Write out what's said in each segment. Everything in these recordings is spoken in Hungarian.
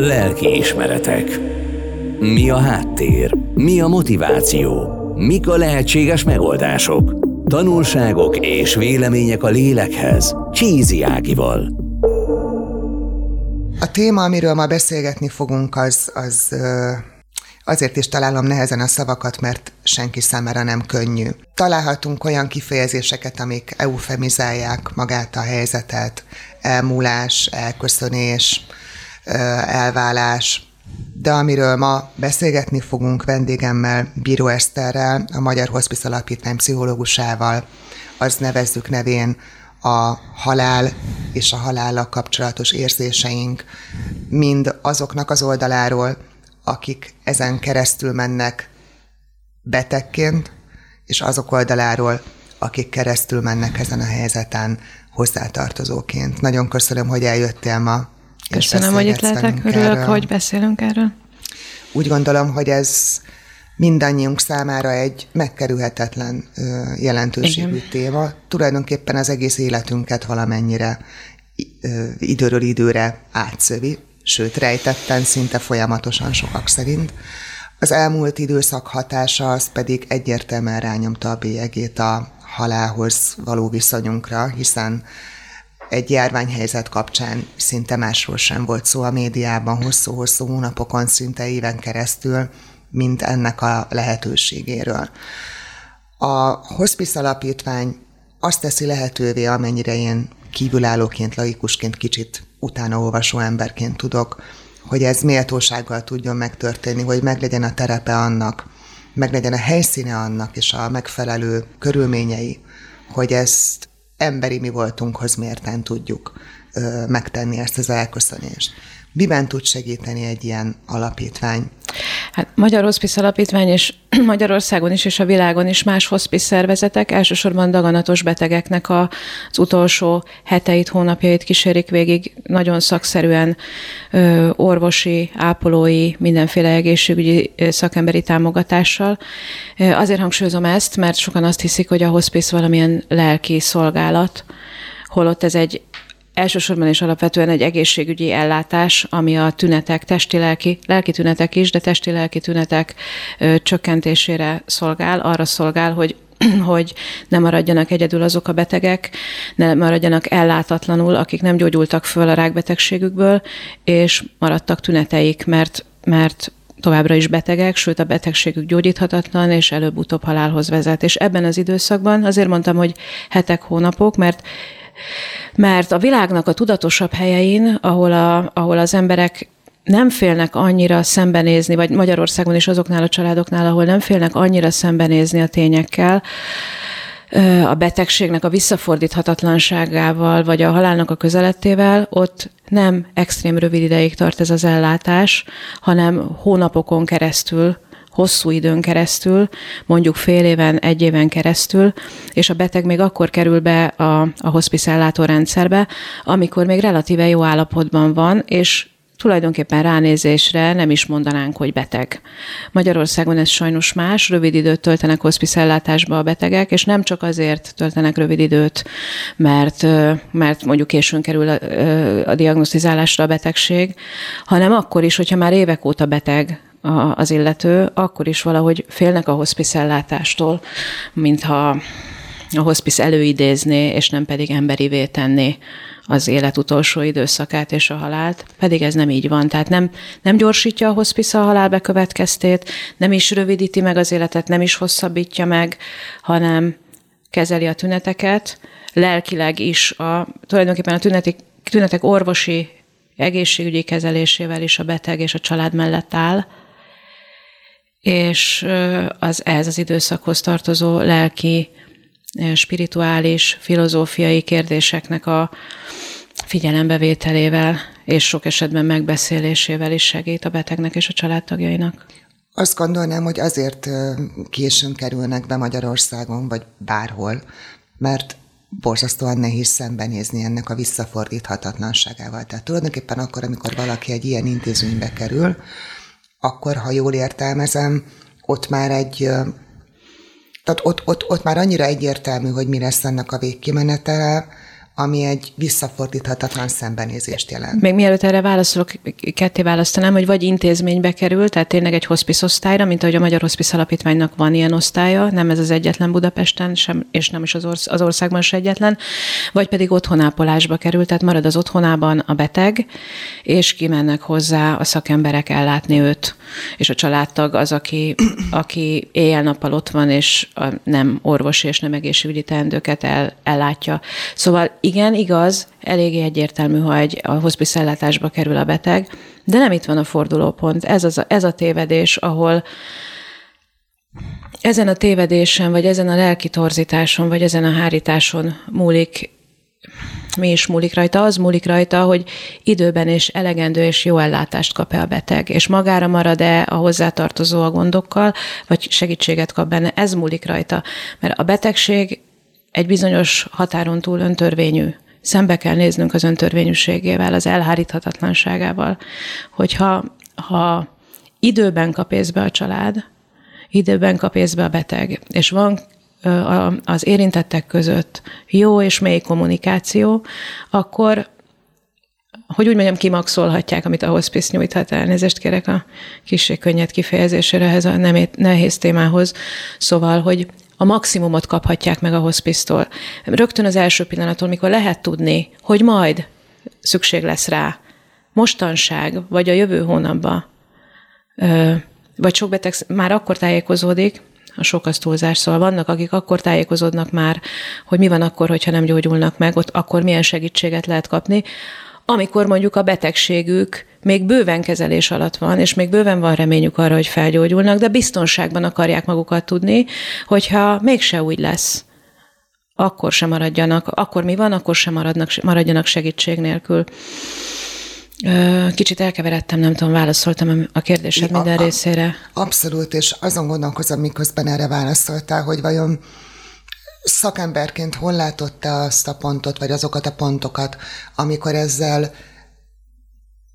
Lelki ismeretek. Mi a háttér? Mi a motiváció? Mik a lehetséges megoldások? Tanulságok és vélemények a lélekhez. Csízi Ágival. A téma, amiről ma beszélgetni fogunk, az, az azért is találom nehezen a szavakat, mert senki számára nem könnyű. Találhatunk olyan kifejezéseket, amik eufemizálják magát a helyzetet, elmúlás, elköszönés, elválás, de amiről ma beszélgetni fogunk vendégemmel, Bíró Eszterrel, a Magyar Hospice Alapítvány pszichológusával, az nevezzük nevén a halál és a halállal kapcsolatos érzéseink, mind azoknak az oldaláról, akik ezen keresztül mennek betegként, és azok oldaláról, akik keresztül mennek ezen a helyzeten hozzátartozóként. Nagyon köszönöm, hogy eljöttél ma. Köszönöm, hogy itt lehetek, örülök, erről. hogy beszélünk erről. Úgy gondolom, hogy ez mindannyiunk számára egy megkerülhetetlen jelentőségű Igen. téma. Tulajdonképpen az egész életünket valamennyire időről időre átszövi, sőt rejtetten, szinte folyamatosan sokak szerint. Az elmúlt időszak hatása az pedig egyértelműen rányomta a bélyegét a halálhoz való viszonyunkra, hiszen egy járványhelyzet kapcsán szinte másról sem volt szó a médiában hosszú-hosszú hónapokon, szinte éven keresztül, mint ennek a lehetőségéről. A Hospice Alapítvány azt teszi lehetővé, amennyire én kívülállóként, laikusként, kicsit utána olvasó emberként tudok, hogy ez méltósággal tudjon megtörténni, hogy meglegyen a terepe annak, meglegyen a helyszíne annak, és a megfelelő körülményei, hogy ezt emberi mi voltunkhoz mérten tudjuk ö, megtenni ezt az elköszönést. Miben tud segíteni egy ilyen alapítvány? Hát Magyar Hospice Alapítvány és Magyarországon is és a világon is más hospice szervezetek elsősorban daganatos betegeknek az utolsó heteit, hónapjait kísérik végig nagyon szakszerűen ö, orvosi, ápolói, mindenféle egészségügyi szakemberi támogatással. Azért hangsúlyozom ezt, mert sokan azt hiszik, hogy a hospice valamilyen lelki szolgálat, holott ez egy elsősorban és alapvetően egy egészségügyi ellátás, ami a tünetek, testi-lelki, lelki tünetek is, de testi-lelki tünetek ö, csökkentésére szolgál, arra szolgál, hogy hogy ne maradjanak egyedül azok a betegek, ne maradjanak ellátatlanul, akik nem gyógyultak föl a rákbetegségükből, és maradtak tüneteik, mert, mert továbbra is betegek, sőt a betegségük gyógyíthatatlan, és előbb-utóbb halálhoz vezet. És ebben az időszakban azért mondtam, hogy hetek, hónapok, mert mert a világnak a tudatosabb helyein, ahol, a, ahol az emberek nem félnek annyira szembenézni, vagy Magyarországon is azoknál a családoknál, ahol nem félnek annyira szembenézni a tényekkel, a betegségnek a visszafordíthatatlanságával, vagy a halálnak a közelettével, ott nem extrém rövid ideig tart ez az ellátás, hanem hónapokon keresztül hosszú időn keresztül, mondjuk fél éven, egy éven keresztül, és a beteg még akkor kerül be a, a hospice ellátórendszerbe, amikor még relatíve jó állapotban van, és tulajdonképpen ránézésre nem is mondanánk, hogy beteg. Magyarországon ez sajnos más, rövid időt töltenek hospice ellátásba a betegek, és nem csak azért töltenek rövid időt, mert, mert mondjuk későn kerül a, a diagnosztizálásra a betegség, hanem akkor is, hogyha már évek óta beteg, az illető, akkor is valahogy félnek a hospice ellátástól, mintha a hospice előidézné, és nem pedig emberivé tenni az élet utolsó időszakát és a halált, pedig ez nem így van. Tehát nem, nem gyorsítja a hospice a halál bekövetkeztét, nem is rövidíti meg az életet, nem is hosszabbítja meg, hanem kezeli a tüneteket, lelkileg is, a, tulajdonképpen a tünetek, tünetek orvosi egészségügyi kezelésével is a beteg és a család mellett áll, és az ehhez az időszakhoz tartozó lelki, spirituális, filozófiai kérdéseknek a figyelembevételével és sok esetben megbeszélésével is segít a betegnek és a családtagjainak. Azt gondolnám, hogy azért későn kerülnek be Magyarországon, vagy bárhol, mert borzasztóan nehéz szembenézni ennek a visszafordíthatatlanságával. Tehát tulajdonképpen akkor, amikor valaki egy ilyen intézménybe kerül, akkor, ha jól értelmezem, ott már egy, tehát ott, ott, ott már annyira egyértelmű, hogy mi lesz ennek a végkimenetele, ami egy visszafordíthatatlan szembenézést jelent. Még mielőtt erre válaszolok, ketté választanám, hogy vagy intézménybe kerül, tehát tényleg egy hospice osztályra, mint ahogy a Magyar Hospice Alapítványnak van ilyen osztálya, nem ez az egyetlen Budapesten, sem, és nem is az, orsz- az országban se egyetlen, vagy pedig otthonápolásba kerül, tehát marad az otthonában a beteg, és kimennek hozzá a szakemberek ellátni őt, és a családtag az, aki, aki éjjel-nappal ott van, és a nem orvosi és nem egészségügyi teendőket el, ellátja. Szóval igen, igaz, eléggé egyértelmű, ha egy a hospice ellátásba kerül a beteg, de nem itt van a fordulópont. Ez, az, ez a tévedés, ahol ezen a tévedésen, vagy ezen a lelki torzításon, vagy ezen a hárításon múlik, mi is múlik rajta? Az múlik rajta, hogy időben és elegendő és jó ellátást kap-e a beteg, és magára marad-e a hozzátartozó a gondokkal, vagy segítséget kap benne. Ez múlik rajta. Mert a betegség egy bizonyos határon túl öntörvényű. Szembe kell néznünk az öntörvényűségével, az elháríthatatlanságával. Hogyha ha időben kap észbe a család, időben kap észbe a beteg, és van az érintettek között jó és mély kommunikáció, akkor hogy úgy mondjam, kimaxolhatják, amit a hospice nyújthat. Elnézést kérek a kicsi könnyed kifejezésére ehhez a nehéz témához. Szóval, hogy a maximumot kaphatják meg a hospice-tól. Rögtön az első pillanattól, mikor lehet tudni, hogy majd szükség lesz rá, mostanság, vagy a jövő hónapban, vagy sok beteg már akkor tájékozódik, a sok az túlzás, szóval vannak, akik akkor tájékozódnak már, hogy mi van akkor, hogyha nem gyógyulnak meg, ott akkor milyen segítséget lehet kapni, amikor mondjuk a betegségük még bőven kezelés alatt van, és még bőven van reményük arra, hogy felgyógyulnak, de biztonságban akarják magukat tudni, hogyha mégse úgy lesz, akkor sem maradjanak, akkor mi van, akkor sem maradnak, maradjanak segítség nélkül. Kicsit elkeveredtem, nem tudom, válaszoltam a kérdésed minden a, részére. Abszolút, és azon gondolkozom, miközben erre válaszoltál, hogy vajon szakemberként hol látotta azt a pontot, vagy azokat a pontokat, amikor ezzel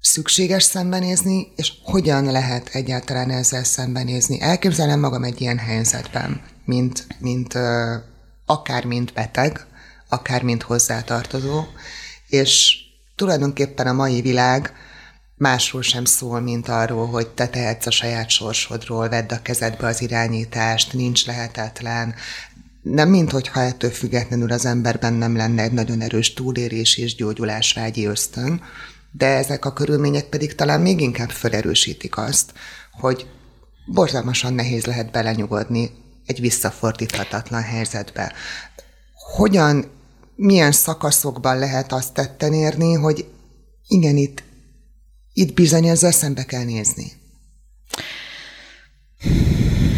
szükséges szembenézni, és hogyan lehet egyáltalán ezzel szembenézni. Elképzelem magam egy ilyen helyzetben, mint, mint akár mint beteg, akár mint hozzátartozó, és tulajdonképpen a mai világ másról sem szól, mint arról, hogy te tehetsz a saját sorsodról, vedd a kezedbe az irányítást, nincs lehetetlen, nem minthogyha ettől függetlenül az emberben nem lenne egy nagyon erős túlérés és gyógyulásvágyi ösztön, de ezek a körülmények pedig talán még inkább felerősítik azt, hogy borzalmasan nehéz lehet belenyugodni egy visszafordíthatatlan helyzetbe. Hogyan, milyen szakaszokban lehet azt tetten érni, hogy igen, itt, itt bizony ezzel szembe kell nézni?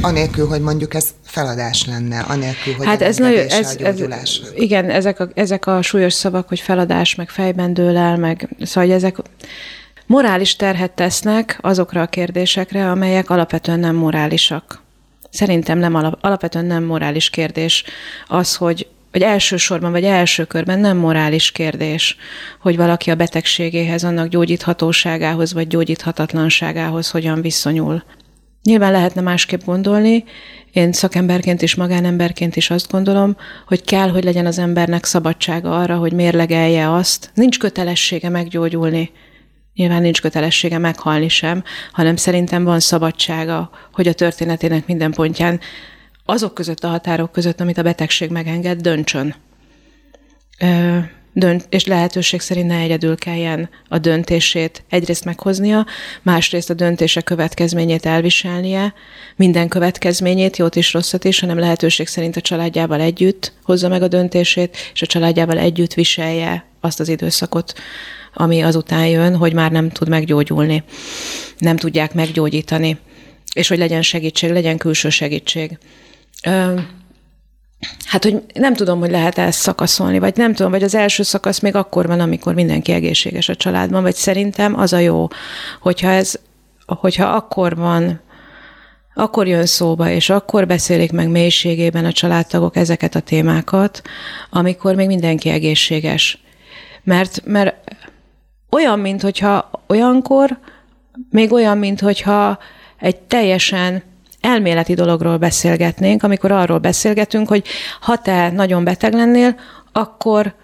Anélkül, hogy mondjuk ez feladás lenne, anélkül, hogy hát ez, nagyon, ez, ez, Igen, ezek a, ezek a súlyos szavak, hogy feladás, meg fejben dől el, meg szóval ezek morális terhet tesznek azokra a kérdésekre, amelyek alapvetően nem morálisak. Szerintem nem alap, alapvetően nem morális kérdés az, hogy vagy elsősorban, vagy első körben nem morális kérdés, hogy valaki a betegségéhez, annak gyógyíthatóságához, vagy gyógyíthatatlanságához hogyan viszonyul. Nyilván lehetne másképp gondolni, én szakemberként és magánemberként is azt gondolom, hogy kell, hogy legyen az embernek szabadsága arra, hogy mérlegelje azt. Nincs kötelessége meggyógyulni, nyilván nincs kötelessége meghalni sem, hanem szerintem van szabadsága, hogy a történetének minden pontján azok között a határok között, amit a betegség megenged, döntsön dönt, és lehetőség szerint ne egyedül kelljen a döntését egyrészt meghoznia, másrészt a döntése következményét elviselnie, minden következményét, jót is, rosszat is, hanem lehetőség szerint a családjával együtt hozza meg a döntését, és a családjával együtt viselje azt az időszakot, ami azután jön, hogy már nem tud meggyógyulni, nem tudják meggyógyítani, és hogy legyen segítség, legyen külső segítség. Hát, hogy nem tudom, hogy lehet ezt szakaszolni, vagy nem tudom, vagy az első szakasz még akkor van, amikor mindenki egészséges a családban, vagy szerintem az a jó, hogyha ez, hogyha akkor van, akkor jön szóba, és akkor beszélik meg mélységében a családtagok ezeket a témákat, amikor még mindenki egészséges. Mert, mert olyan, mint hogyha olyankor, még olyan, mint hogyha egy teljesen elméleti dologról beszélgetnénk, amikor arról beszélgetünk, hogy ha te nagyon beteg lennél, akkor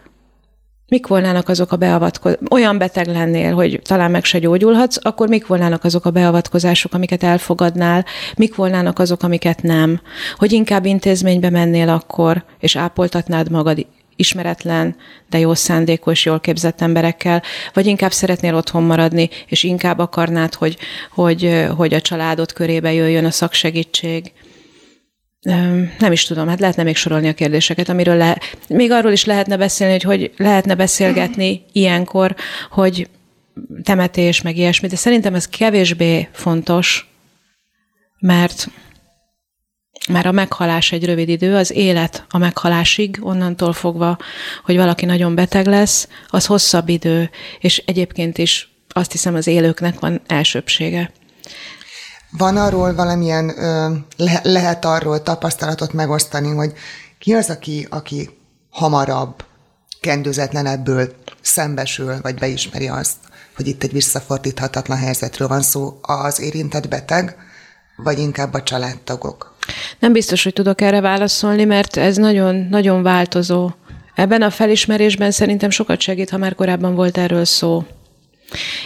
mik volnának azok a beavatkozások, olyan beteg lennél, hogy talán meg se gyógyulhatsz, akkor mik volnának azok a beavatkozások, amiket elfogadnál, mik volnának azok, amiket nem, hogy inkább intézménybe mennél akkor, és ápoltatnád magad ismeretlen, de jó szándékos, jól képzett emberekkel, vagy inkább szeretnél otthon maradni, és inkább akarnád, hogy, hogy, hogy a családod körébe jöjjön a szaksegítség. Nem is tudom, hát lehetne még sorolni a kérdéseket, amiről le, még arról is lehetne beszélni, hogy, hogy lehetne beszélgetni ilyenkor, hogy temetés, meg ilyesmi, de szerintem ez kevésbé fontos, mert mert a meghalás egy rövid idő, az élet a meghalásig, onnantól fogva, hogy valaki nagyon beteg lesz, az hosszabb idő, és egyébként is azt hiszem az élőknek van elsőbsége. Van arról valamilyen, le, lehet arról tapasztalatot megosztani, hogy ki az, aki, aki hamarabb, kendőzetlenebből szembesül, vagy beismeri azt, hogy itt egy visszafordíthatatlan helyzetről van szó, az érintett beteg, vagy inkább a családtagok? Nem biztos, hogy tudok erre válaszolni, mert ez nagyon, nagyon változó. Ebben a felismerésben szerintem sokat segít, ha már korábban volt erről szó.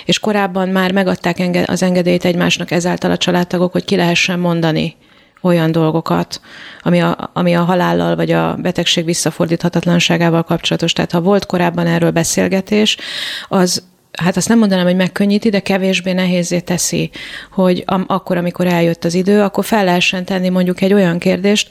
És korábban már megadták az engedélyt egymásnak ezáltal a családtagok, hogy ki lehessen mondani olyan dolgokat, ami a, ami a halállal vagy a betegség visszafordíthatatlanságával kapcsolatos. Tehát ha volt korábban erről beszélgetés, az hát azt nem mondanám, hogy megkönnyíti, de kevésbé nehézé teszi, hogy am, akkor, amikor eljött az idő, akkor fel lehessen tenni mondjuk egy olyan kérdést,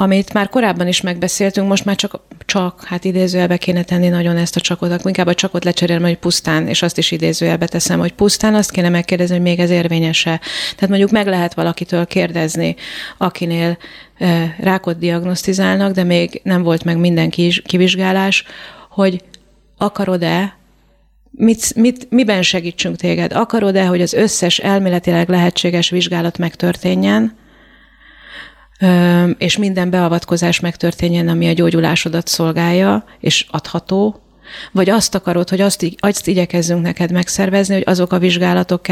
amit már korábban is megbeszéltünk, most már csak, csak hát idézőjelbe kéne tenni nagyon ezt a csakot, akkor inkább a csakot lecserélem, hogy pusztán, és azt is idézőjelbe teszem, hogy pusztán azt kéne megkérdezni, hogy még ez érvényese. Tehát mondjuk meg lehet valakitől kérdezni, akinél e, rákot diagnosztizálnak, de még nem volt meg minden kivizsgálás, hogy akarod-e mit, mit, miben segítsünk téged? Akarod-e, hogy az összes elméletileg lehetséges vizsgálat megtörténjen, és minden beavatkozás megtörténjen, ami a gyógyulásodat szolgálja, és adható, vagy azt akarod, hogy azt, azt igyekezzünk neked megszervezni, hogy azok a vizsgálatok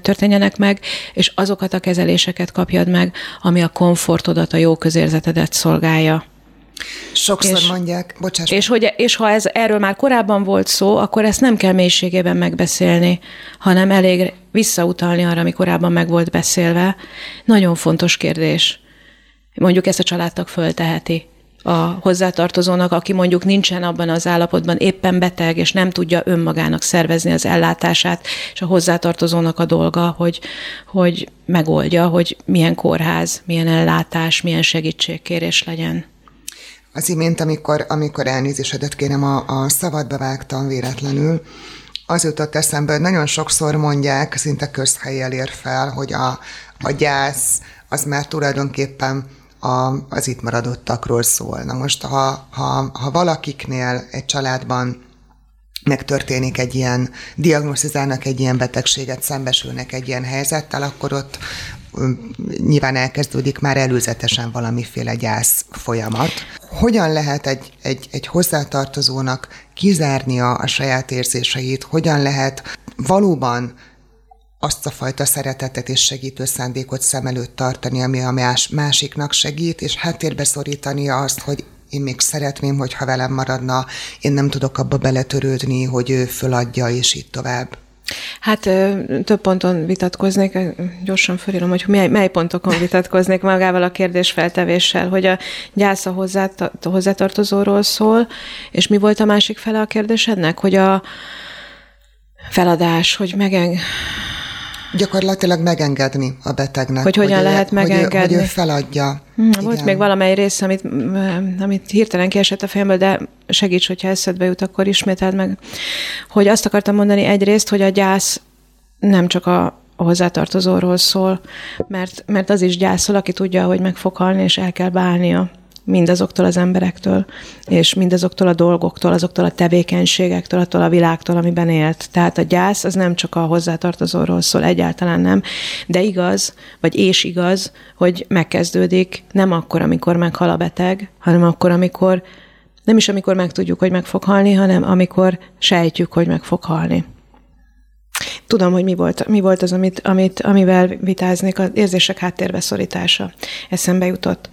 történjenek meg, és azokat a kezeléseket kapjad meg, ami a komfortodat, a jó közérzetedet szolgálja. Sokszor és, mondják, bocsáss. És, hogy, és ha ez erről már korábban volt szó, akkor ezt nem kell mélységében megbeszélni, hanem elég visszautalni arra, ami korábban meg volt beszélve. Nagyon fontos kérdés. Mondjuk ezt a családtag fölteheti a hozzátartozónak, aki mondjuk nincsen abban az állapotban, éppen beteg, és nem tudja önmagának szervezni az ellátását, és a hozzátartozónak a dolga, hogy, hogy megoldja, hogy milyen kórház, milyen ellátás, milyen segítségkérés legyen. Az imént, amikor, amikor elnézésedet kérem, a, a szabadba vágtam véletlenül, az jutott eszembe, hogy nagyon sokszor mondják, szinte közhelyjel ér fel, hogy a, a gyász az már tulajdonképpen a, az itt maradottakról szól. Na most, ha, ha, ha valakiknél egy családban megtörténik egy ilyen, diagnosztizálnak egy ilyen betegséget, szembesülnek egy ilyen helyzettel, akkor ott nyilván elkezdődik már előzetesen valamiféle gyász folyamat. Hogyan lehet egy, egy, egy hozzátartozónak kizárnia a saját érzéseit, hogyan lehet valóban azt a fajta szeretetet és segítő szándékot szem előtt tartani, ami a más, másiknak segít, és háttérbe szorítani azt, hogy én még szeretném, hogyha velem maradna, én nem tudok abba beletörődni, hogy ő föladja, és így tovább. Hát több ponton vitatkoznék, gyorsan felírom, hogy mely, mely pontokon vitatkoznék magával a kérdésfeltevéssel, hogy a gyász a hozzátartozóról szól, és mi volt a másik fele a kérdésednek, hogy a feladás, hogy megen, Gyakorlatilag megengedni a betegnek. Hogy hogyan hogy lehet ő, megengedni. Hogy ő, hogy ő feladja. Hmm, volt még valamely rész, amit, amit hirtelen kiesett a fejemből, de segíts, hogyha eszedbe jut, akkor ismételd meg. Hogy azt akartam mondani egyrészt, hogy a gyász nem csak a, a hozzátartozóról szól, mert, mert az is gyászol, aki tudja, hogy meg fog halni, és el kell bálnia mindazoktól az emberektől, és mindazoktól a dolgoktól, azoktól a tevékenységektől, attól a világtól, amiben élt. Tehát a gyász az nem csak a hozzátartozóról szól, egyáltalán nem, de igaz, vagy és igaz, hogy megkezdődik nem akkor, amikor meghal a beteg, hanem akkor, amikor nem is amikor megtudjuk, hogy meg fog halni, hanem amikor sejtjük, hogy meg fog halni. Tudom, hogy mi volt, mi volt az, amit, amit, amivel vitáznék, az érzések háttérbe szorítása. Eszembe jutott,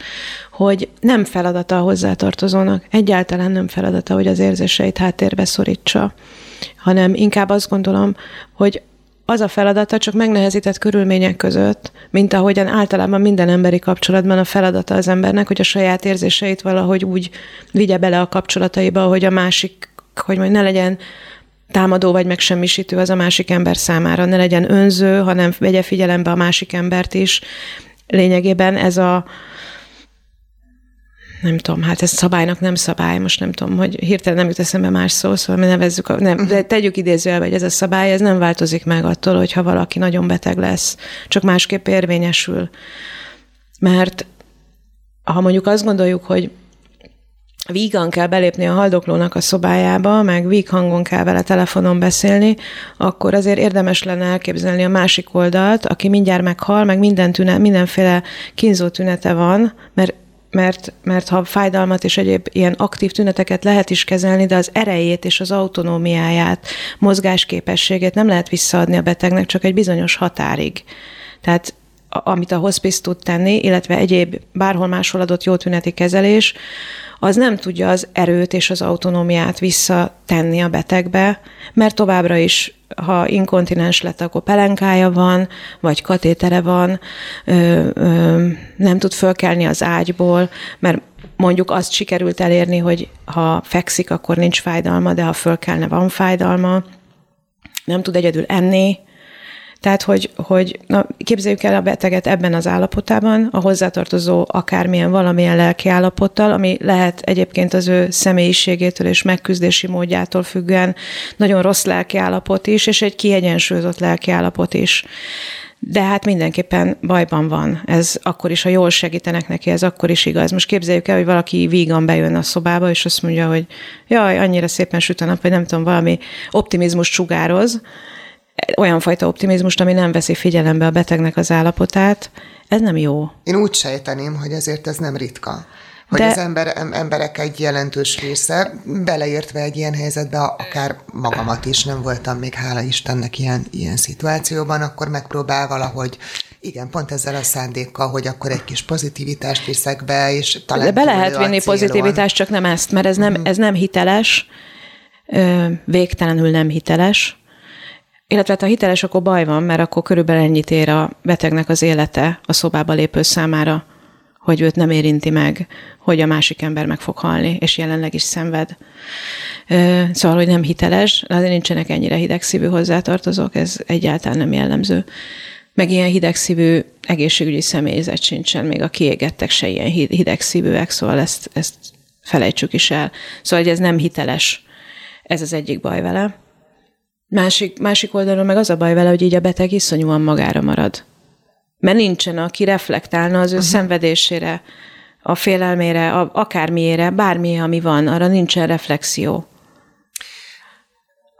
hogy nem feladata a hozzátartozónak, egyáltalán nem feladata, hogy az érzéseit háttérbe szorítsa, hanem inkább azt gondolom, hogy az a feladata csak megnehezített körülmények között, mint ahogyan általában minden emberi kapcsolatban a feladata az embernek, hogy a saját érzéseit valahogy úgy vigye bele a kapcsolataiba, hogy a másik, hogy majd ne legyen támadó vagy megsemmisítő az a másik ember számára, ne legyen önző, hanem vegye figyelembe a másik embert is. Lényegében ez a, nem tudom, hát ez szabálynak nem szabály, most nem tudom, hogy hirtelen nem jut eszembe más szó, szóval mi nevezzük, a, nem, de tegyük idézőjelbe, hogy ez a szabály, ez nem változik meg attól, hogyha valaki nagyon beteg lesz, csak másképp érvényesül. Mert ha mondjuk azt gondoljuk, hogy vígan kell belépni a haldoklónak a szobájába, meg víg hangon kell vele telefonon beszélni, akkor azért érdemes lenne elképzelni a másik oldalt, aki mindjárt meghal, meg minden tünet, mindenféle kínzó tünete van, mert mert, mert ha fájdalmat és egyéb ilyen aktív tüneteket lehet is kezelni, de az erejét és az autonómiáját, mozgásképességét nem lehet visszaadni a betegnek csak egy bizonyos határig. Tehát amit a hospice tud tenni, illetve egyéb bárhol máshol adott jó tüneti kezelés, az nem tudja az erőt és az autonómiát visszatenni a betegbe, mert továbbra is, ha inkontinens lett, akkor pelenkája van, vagy katétere van, ö, ö, nem tud fölkelni az ágyból, mert mondjuk azt sikerült elérni, hogy ha fekszik, akkor nincs fájdalma, de ha fölkelne, van fájdalma, nem tud egyedül enni, tehát, hogy, hogy na, képzeljük el a beteget ebben az állapotában, a hozzátartozó akármilyen valamilyen lelki állapottal, ami lehet egyébként az ő személyiségétől és megküzdési módjától függően nagyon rossz lelki állapot is, és egy kiegyensúlyozott lelki állapot is. De hát mindenképpen bajban van. Ez akkor is, ha jól segítenek neki, ez akkor is igaz. Most képzeljük el, hogy valaki vígan bejön a szobába, és azt mondja, hogy jaj, annyira szépen süt a nap, vagy nem tudom, valami optimizmus sugároz, olyan fajta optimizmust, ami nem veszi figyelembe a betegnek az állapotát, ez nem jó. Én úgy sejteném, hogy azért ez nem ritka. Hogy De... az ember, emberek egy jelentős része, beleértve egy ilyen helyzetbe, akár magamat is, nem voltam még, hála Istennek ilyen, ilyen szituációban, akkor megpróbál valahogy igen, pont ezzel a szándékkal, hogy akkor egy kis pozitivitást viszek be, és talán... De be lehet vinni pozitivitást, csak nem ezt, mert ez nem, mm. ez nem hiteles, végtelenül nem hiteles, illetve hát ha hiteles, akkor baj van, mert akkor körülbelül ennyit ér a betegnek az élete a szobába lépő számára, hogy őt nem érinti meg, hogy a másik ember meg fog halni, és jelenleg is szenved. Szóval, hogy nem hiteles, azért nincsenek ennyire hidegszívű hozzátartozók, ez egyáltalán nem jellemző. Meg ilyen hidegszívű egészségügyi személyzet sincsen, még a kiégettek se ilyen hidegszívűek, szóval ezt, ezt felejtsük is el. Szóval, hogy ez nem hiteles. Ez az egyik baj vele. Másik, másik oldalon meg az a baj vele, hogy így a beteg iszonyúan magára marad. Mert nincsen, aki reflektálna az ő uh-huh. szenvedésére, a félelmére, a, akármiére, bármi, ami van, arra nincsen reflexió.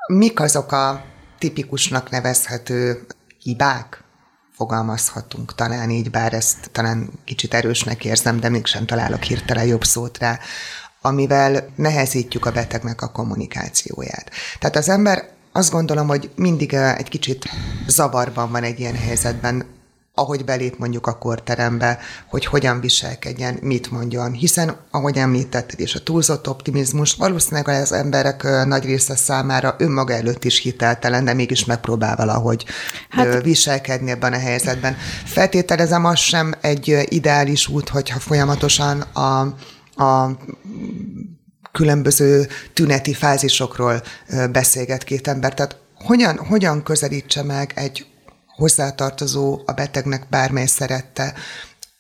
Mik azok a tipikusnak nevezhető hibák? Fogalmazhatunk talán így, bár ezt talán kicsit erősnek érzem, de mégsem találok hirtelen jobb szót rá, amivel nehezítjük a betegnek a kommunikációját. Tehát az ember azt gondolom, hogy mindig egy kicsit zavarban van egy ilyen helyzetben, ahogy belép mondjuk a korterembe, hogy hogyan viselkedjen, mit mondjon. Hiszen, ahogy említetted és a túlzott optimizmus valószínűleg az emberek nagy része számára önmaga előtt is hiteltelen, de mégis megpróbál valahogy hát, viselkedni ebben a helyzetben. Feltételezem, az sem egy ideális út, hogyha folyamatosan a, a különböző tüneti fázisokról beszélget két ember. Tehát hogyan, hogyan közelítse meg egy hozzátartozó a betegnek bármely szerette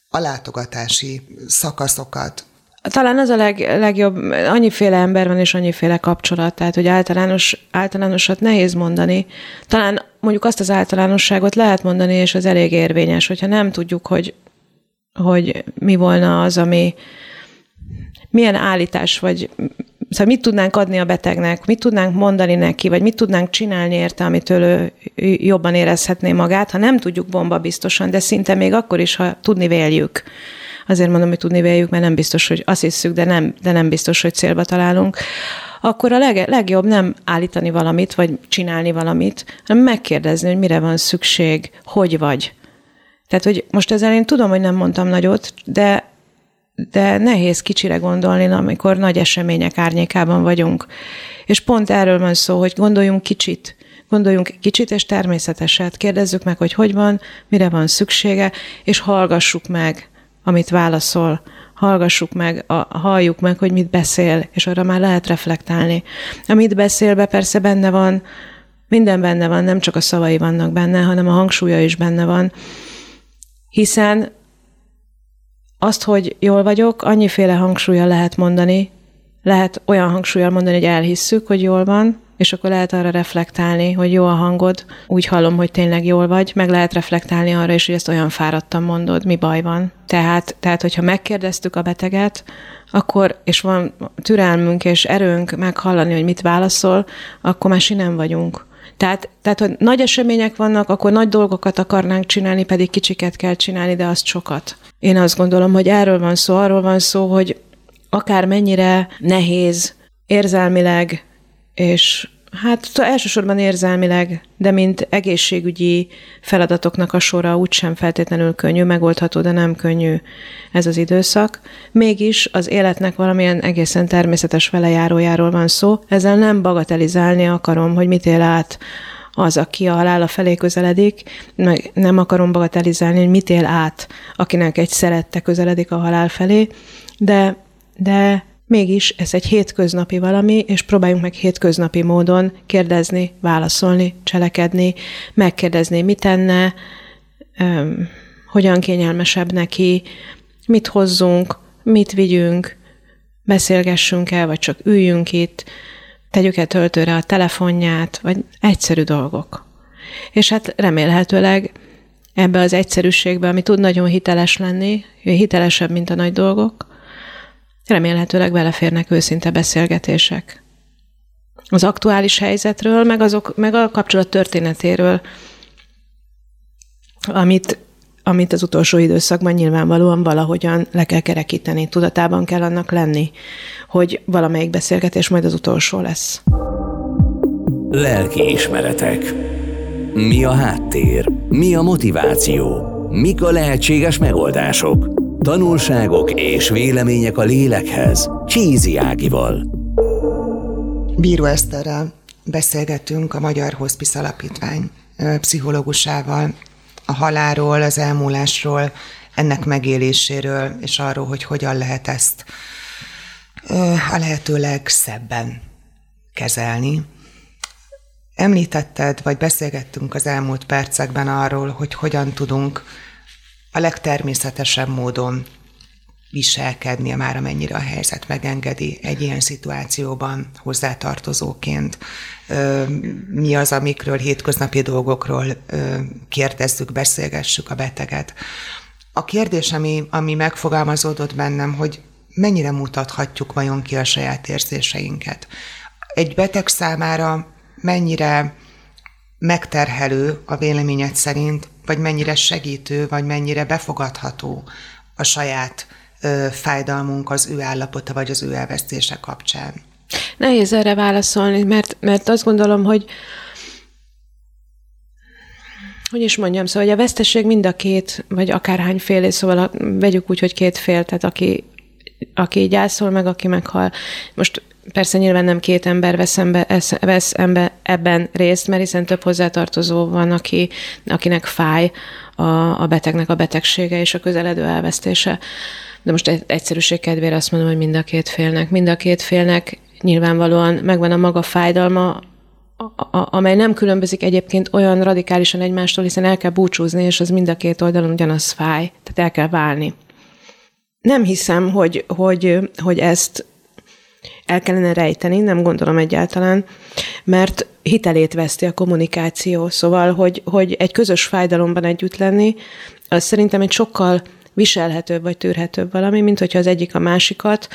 a látogatási szakaszokat, talán az a leg, legjobb, annyiféle ember van és annyiféle kapcsolat, tehát hogy általános, általánosat nehéz mondani. Talán mondjuk azt az általánosságot lehet mondani, és az elég érvényes, hogyha nem tudjuk, hogy, hogy mi volna az, ami, milyen állítás, vagy szóval mit tudnánk adni a betegnek, mit tudnánk mondani neki, vagy mit tudnánk csinálni érte, amitől ő jobban érezhetné magát, ha nem tudjuk bomba biztosan, de szinte még akkor is, ha tudni véljük. Azért mondom, hogy tudni véljük, mert nem biztos, hogy azt hiszük, de nem, de nem biztos, hogy célba találunk akkor a leg, legjobb nem állítani valamit, vagy csinálni valamit, hanem megkérdezni, hogy mire van szükség, hogy vagy. Tehát, hogy most ezzel én tudom, hogy nem mondtam nagyot, de, de nehéz kicsire gondolni, amikor nagy események árnyékában vagyunk. És pont erről van szó, hogy gondoljunk kicsit, gondoljunk kicsit és természeteset, kérdezzük meg, hogy hogy van, mire van szüksége, és hallgassuk meg, amit válaszol, hallgassuk meg, a, halljuk meg, hogy mit beszél, és arra már lehet reflektálni. Amit beszél be, persze benne van, minden benne van, nem csak a szavai vannak benne, hanem a hangsúlya is benne van, hiszen azt, hogy jól vagyok, annyiféle hangsúlya lehet mondani, lehet olyan hangsúlyal mondani, hogy elhisszük, hogy jól van, és akkor lehet arra reflektálni, hogy jó a hangod, úgy hallom, hogy tényleg jól vagy, meg lehet reflektálni arra is, hogy ezt olyan fáradtan mondod, mi baj van. Tehát, tehát hogyha megkérdeztük a beteget, akkor, és van türelmünk és erőnk meghallani, hogy mit válaszol, akkor már nem vagyunk. Tehát, tehát, hogy nagy események vannak, akkor nagy dolgokat akarnánk csinálni, pedig kicsiket kell csinálni, de azt sokat. Én azt gondolom, hogy erről van szó, arról van szó, hogy akár mennyire nehéz érzelmileg és Hát elsősorban érzelmileg, de mint egészségügyi feladatoknak a sora úgysem feltétlenül könnyű, megoldható, de nem könnyű ez az időszak. Mégis az életnek valamilyen egészen természetes velejárójáról van szó. Ezzel nem bagatelizálni akarom, hogy mit él át az, aki a halála felé közeledik, meg nem akarom bagatelizálni, hogy mit él át, akinek egy szerette közeledik a halál felé, de, de Mégis ez egy hétköznapi valami, és próbáljunk meg hétköznapi módon kérdezni, válaszolni, cselekedni, megkérdezni, mit tenne, öm, hogyan kényelmesebb neki, mit hozzunk, mit vigyünk, beszélgessünk el, vagy csak üljünk itt, tegyük el töltőre a telefonját, vagy egyszerű dolgok. És hát remélhetőleg ebbe az egyszerűségbe, ami tud nagyon hiteles lenni, hitelesebb, mint a nagy dolgok, remélhetőleg beleférnek őszinte beszélgetések. Az aktuális helyzetről, meg, azok, meg a kapcsolat történetéről, amit, amit az utolsó időszakban nyilvánvalóan valahogyan le kell kerekíteni, tudatában kell annak lenni, hogy valamelyik beszélgetés majd az utolsó lesz. Lelki ismeretek. Mi a háttér? Mi a motiváció? Mik a lehetséges megoldások? Tanulságok és vélemények a lélekhez. Csízi Ágival. Bíró Eszterrel beszélgetünk a Magyar Hospice Alapítvány pszichológusával a halálról, az elmúlásról, ennek megéléséről, és arról, hogy hogyan lehet ezt a lehető legszebben kezelni. Említetted, vagy beszélgettünk az elmúlt percekben arról, hogy hogyan tudunk a legtermészetesebb módon viselkednie már amennyire a helyzet megengedi egy ilyen szituációban hozzátartozóként. Mi az, amikről, hétköznapi dolgokról kérdezzük, beszélgessük a beteget. A kérdés, ami, ami megfogalmazódott bennem, hogy mennyire mutathatjuk vajon ki a saját érzéseinket. Egy beteg számára mennyire megterhelő a véleményed szerint, vagy mennyire segítő, vagy mennyire befogadható a saját ö, fájdalmunk, az ő állapota, vagy az ő elvesztése kapcsán? Nehéz erre válaszolni, mert, mert azt gondolom, hogy hogy is mondjam, szóval hogy a veszteség mind a két, vagy akárhány félé, szóval a, vegyük úgy, hogy két fél, tehát aki, aki gyászol, meg aki meghal. Most Persze nyilván nem két ember vesz, ember, vesz ember ebben részt, mert hiszen több hozzátartozó van, aki, akinek fáj a, a betegnek a betegsége és a közeledő elvesztése. De most egyszerűség kedvére azt mondom, hogy mind a két félnek. Mind a két félnek nyilvánvalóan megvan a maga fájdalma, amely nem különbözik egyébként olyan radikálisan egymástól, hiszen el kell búcsúzni, és az mind a két oldalon ugyanaz fáj, tehát el kell válni. Nem hiszem, hogy, hogy, hogy ezt el kellene rejteni, nem gondolom egyáltalán, mert hitelét veszti a kommunikáció. Szóval, hogy, hogy egy közös fájdalomban együtt lenni, az szerintem egy sokkal viselhetőbb vagy tűrhetőbb valami, mint hogyha az egyik a másikat,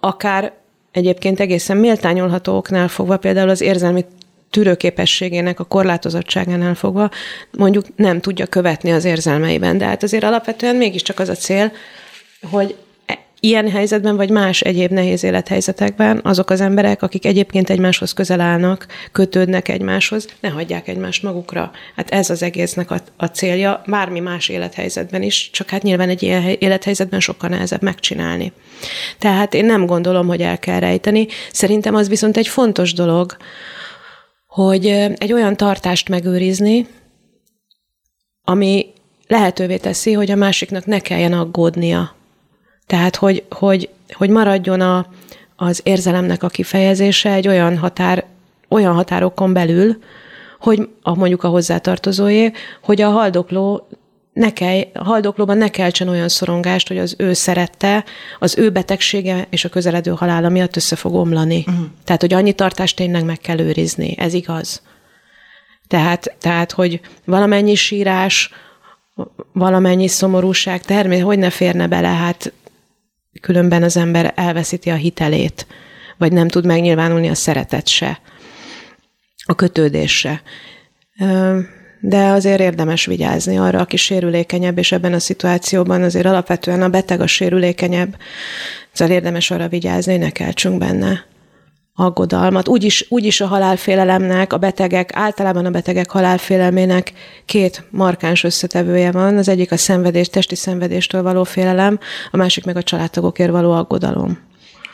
akár egyébként egészen méltányolható oknál fogva, például az érzelmi tűrőképességének a korlátozottságánál fogva mondjuk nem tudja követni az érzelmeiben. De hát azért alapvetően mégiscsak az a cél, hogy ilyen helyzetben, vagy más egyéb nehéz élethelyzetekben azok az emberek, akik egyébként egymáshoz közel állnak, kötődnek egymáshoz, ne hagyják egymást magukra. Hát ez az egésznek a, a célja, bármi más élethelyzetben is, csak hát nyilván egy ilyen élethelyzetben sokkal nehezebb megcsinálni. Tehát én nem gondolom, hogy el kell rejteni. Szerintem az viszont egy fontos dolog, hogy egy olyan tartást megőrizni, ami lehetővé teszi, hogy a másiknak ne kelljen aggódnia tehát, hogy, hogy, hogy maradjon a, az érzelemnek a kifejezése egy olyan határ, olyan határokon belül, hogy a, mondjuk a hozzátartozóé, hogy a haldokló ne kell, a haldoklóban ne keltsen olyan szorongást, hogy az ő szerette, az ő betegsége és a közeledő halála miatt össze fog omlani. Uh-huh. Tehát, hogy annyi tartást tényleg meg kell őrizni. Ez igaz. Tehát, tehát hogy valamennyi sírás, valamennyi szomorúság, természetesen, hogy ne férne bele, hát különben az ember elveszíti a hitelét, vagy nem tud megnyilvánulni a szeretet se, a kötődés se. De azért érdemes vigyázni arra, aki sérülékenyebb, és ebben a szituációban azért alapvetően a beteg a sérülékenyebb, szóval érdemes arra vigyázni, hogy ne keltsünk benne aggodalmat. Úgyis, úgyis a halálfélelemnek, a betegek, általában a betegek halálfélelmének két markáns összetevője van. Az egyik a szenvedés, testi szenvedéstől való félelem, a másik meg a családtagokért való aggodalom.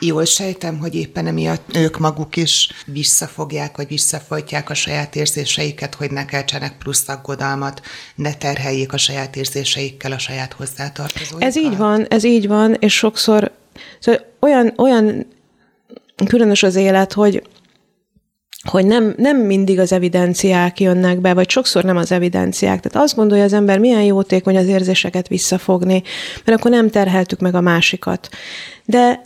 Jól sejtem, hogy éppen emiatt ők maguk is visszafogják, vagy visszafolytják a saját érzéseiket, hogy ne keltsenek plusz aggodalmat, ne terheljék a saját érzéseikkel a saját hozzátartozóikat. Ez így van, ez így van, és sokszor szóval olyan, olyan különös az élet, hogy hogy nem, nem mindig az evidenciák jönnek be, vagy sokszor nem az evidenciák. Tehát azt gondolja az ember, milyen jótékony az érzéseket visszafogni, mert akkor nem terheltük meg a másikat. De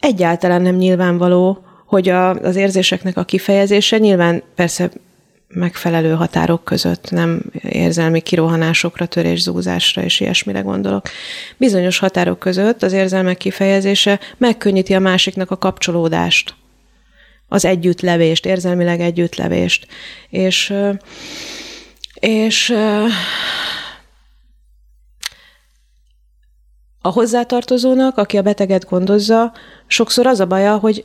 egyáltalán nem nyilvánvaló, hogy a, az érzéseknek a kifejezése nyilván persze megfelelő határok között, nem érzelmi kirohanásokra, zúzásra és ilyesmire gondolok. Bizonyos határok között az érzelmek kifejezése megkönnyíti a másiknak a kapcsolódást, az együttlevést, érzelmileg együttlevést. És, és a hozzátartozónak, aki a beteget gondozza, sokszor az a baja, hogy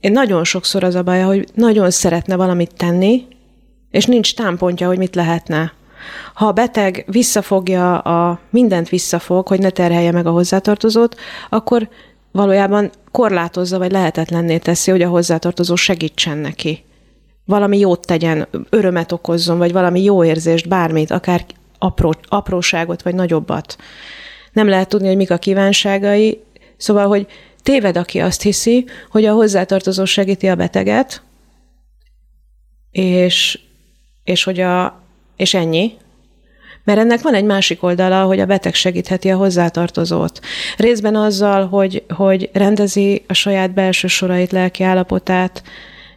én nagyon sokszor az a baja, hogy nagyon szeretne valamit tenni, és nincs támpontja, hogy mit lehetne. Ha a beteg visszafogja, a mindent visszafog, hogy ne terhelje meg a hozzátartozót, akkor valójában korlátozza, vagy lehetetlenné teszi, hogy a hozzátartozó segítsen neki. Valami jót tegyen, örömet okozzon, vagy valami jó érzést, bármit, akár apró, apróságot, vagy nagyobbat. Nem lehet tudni, hogy mik a kívánságai, szóval, hogy téved, aki azt hiszi, hogy a hozzátartozó segíti a beteget, és és hogy a, és ennyi. Mert ennek van egy másik oldala, hogy a beteg segítheti a hozzátartozót. Részben azzal, hogy, hogy rendezi a saját belső sorait, lelki állapotát,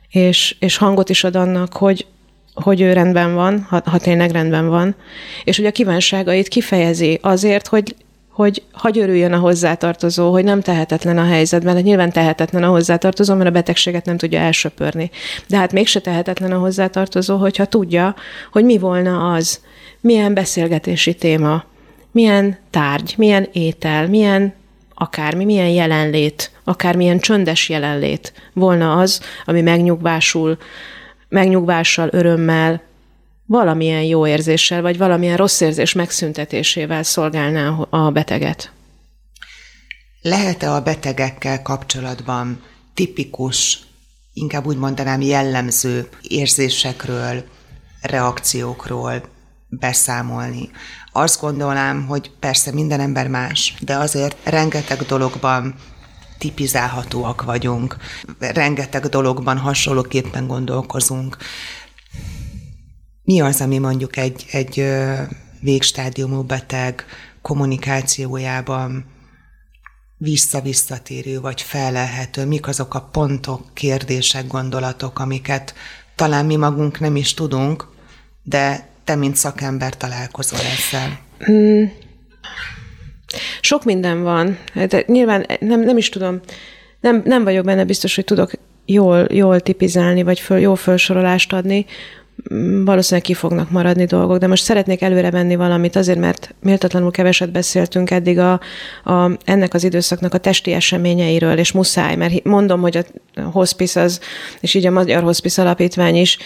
és, és hangot is ad annak, hogy, hogy ő rendben van, ha, ha tényleg rendben van, és hogy a kívánságait kifejezi azért, hogy hogy hagy örüljön a hozzátartozó, hogy nem tehetetlen a helyzetben. Hát nyilván tehetetlen a hozzátartozó, mert a betegséget nem tudja elsöpörni. De hát mégse tehetetlen a hozzátartozó, hogyha tudja, hogy mi volna az, milyen beszélgetési téma, milyen tárgy, milyen étel, milyen akármi, milyen jelenlét, akármilyen csöndes jelenlét volna az, ami megnyugvásul, megnyugvással, örömmel, valamilyen jó érzéssel, vagy valamilyen rossz érzés megszüntetésével szolgálná a beteget. Lehet-e a betegekkel kapcsolatban tipikus, inkább úgy mondanám jellemző érzésekről, reakciókról beszámolni? Azt gondolnám, hogy persze minden ember más, de azért rengeteg dologban tipizálhatóak vagyunk, rengeteg dologban hasonlóképpen gondolkozunk mi az, ami mondjuk egy, egy végstádiumú beteg kommunikációjában vissza-visszatérő vagy felelhető, mik azok a pontok, kérdések, gondolatok, amiket talán mi magunk nem is tudunk, de te, mint szakember találkozol ezzel. Hmm. Sok minden van. De hát, nyilván nem, nem is tudom, nem, nem vagyok benne biztos, hogy tudok jól, jól tipizálni, vagy föl, jó felsorolást adni valószínűleg ki fognak maradni dolgok, de most szeretnék előre menni valamit azért, mert méltatlanul keveset beszéltünk eddig a, a, ennek az időszaknak a testi eseményeiről, és muszáj, mert mondom, hogy a hospice az, és így a Magyar Hospice Alapítvány is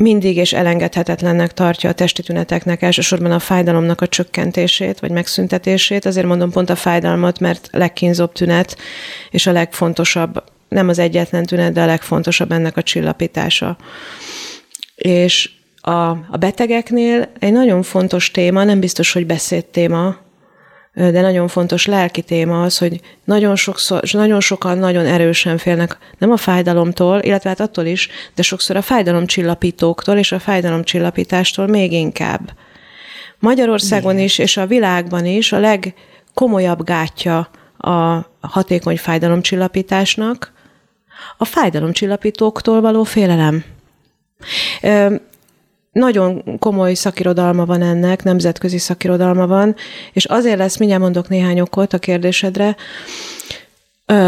mindig és elengedhetetlennek tartja a testi tüneteknek, elsősorban a fájdalomnak a csökkentését, vagy megszüntetését. Azért mondom pont a fájdalmat, mert legkínzóbb tünet, és a legfontosabb, nem az egyetlen tünet, de a legfontosabb ennek a csillapítása. És a, a betegeknél egy nagyon fontos téma, nem biztos, hogy beszédtéma, de nagyon fontos lelki téma az, hogy nagyon, sokszor, nagyon sokan nagyon erősen félnek nem a fájdalomtól, illetve hát attól is, de sokszor a fájdalomcsillapítóktól és a fájdalomcsillapítástól még inkább. Magyarországon is és a világban is a legkomolyabb gátja a hatékony fájdalomcsillapításnak a fájdalomcsillapítóktól való félelem. Nagyon komoly szakirodalma van ennek, nemzetközi szakirodalma van, és azért lesz, mindjárt mondok néhány okot a kérdésedre,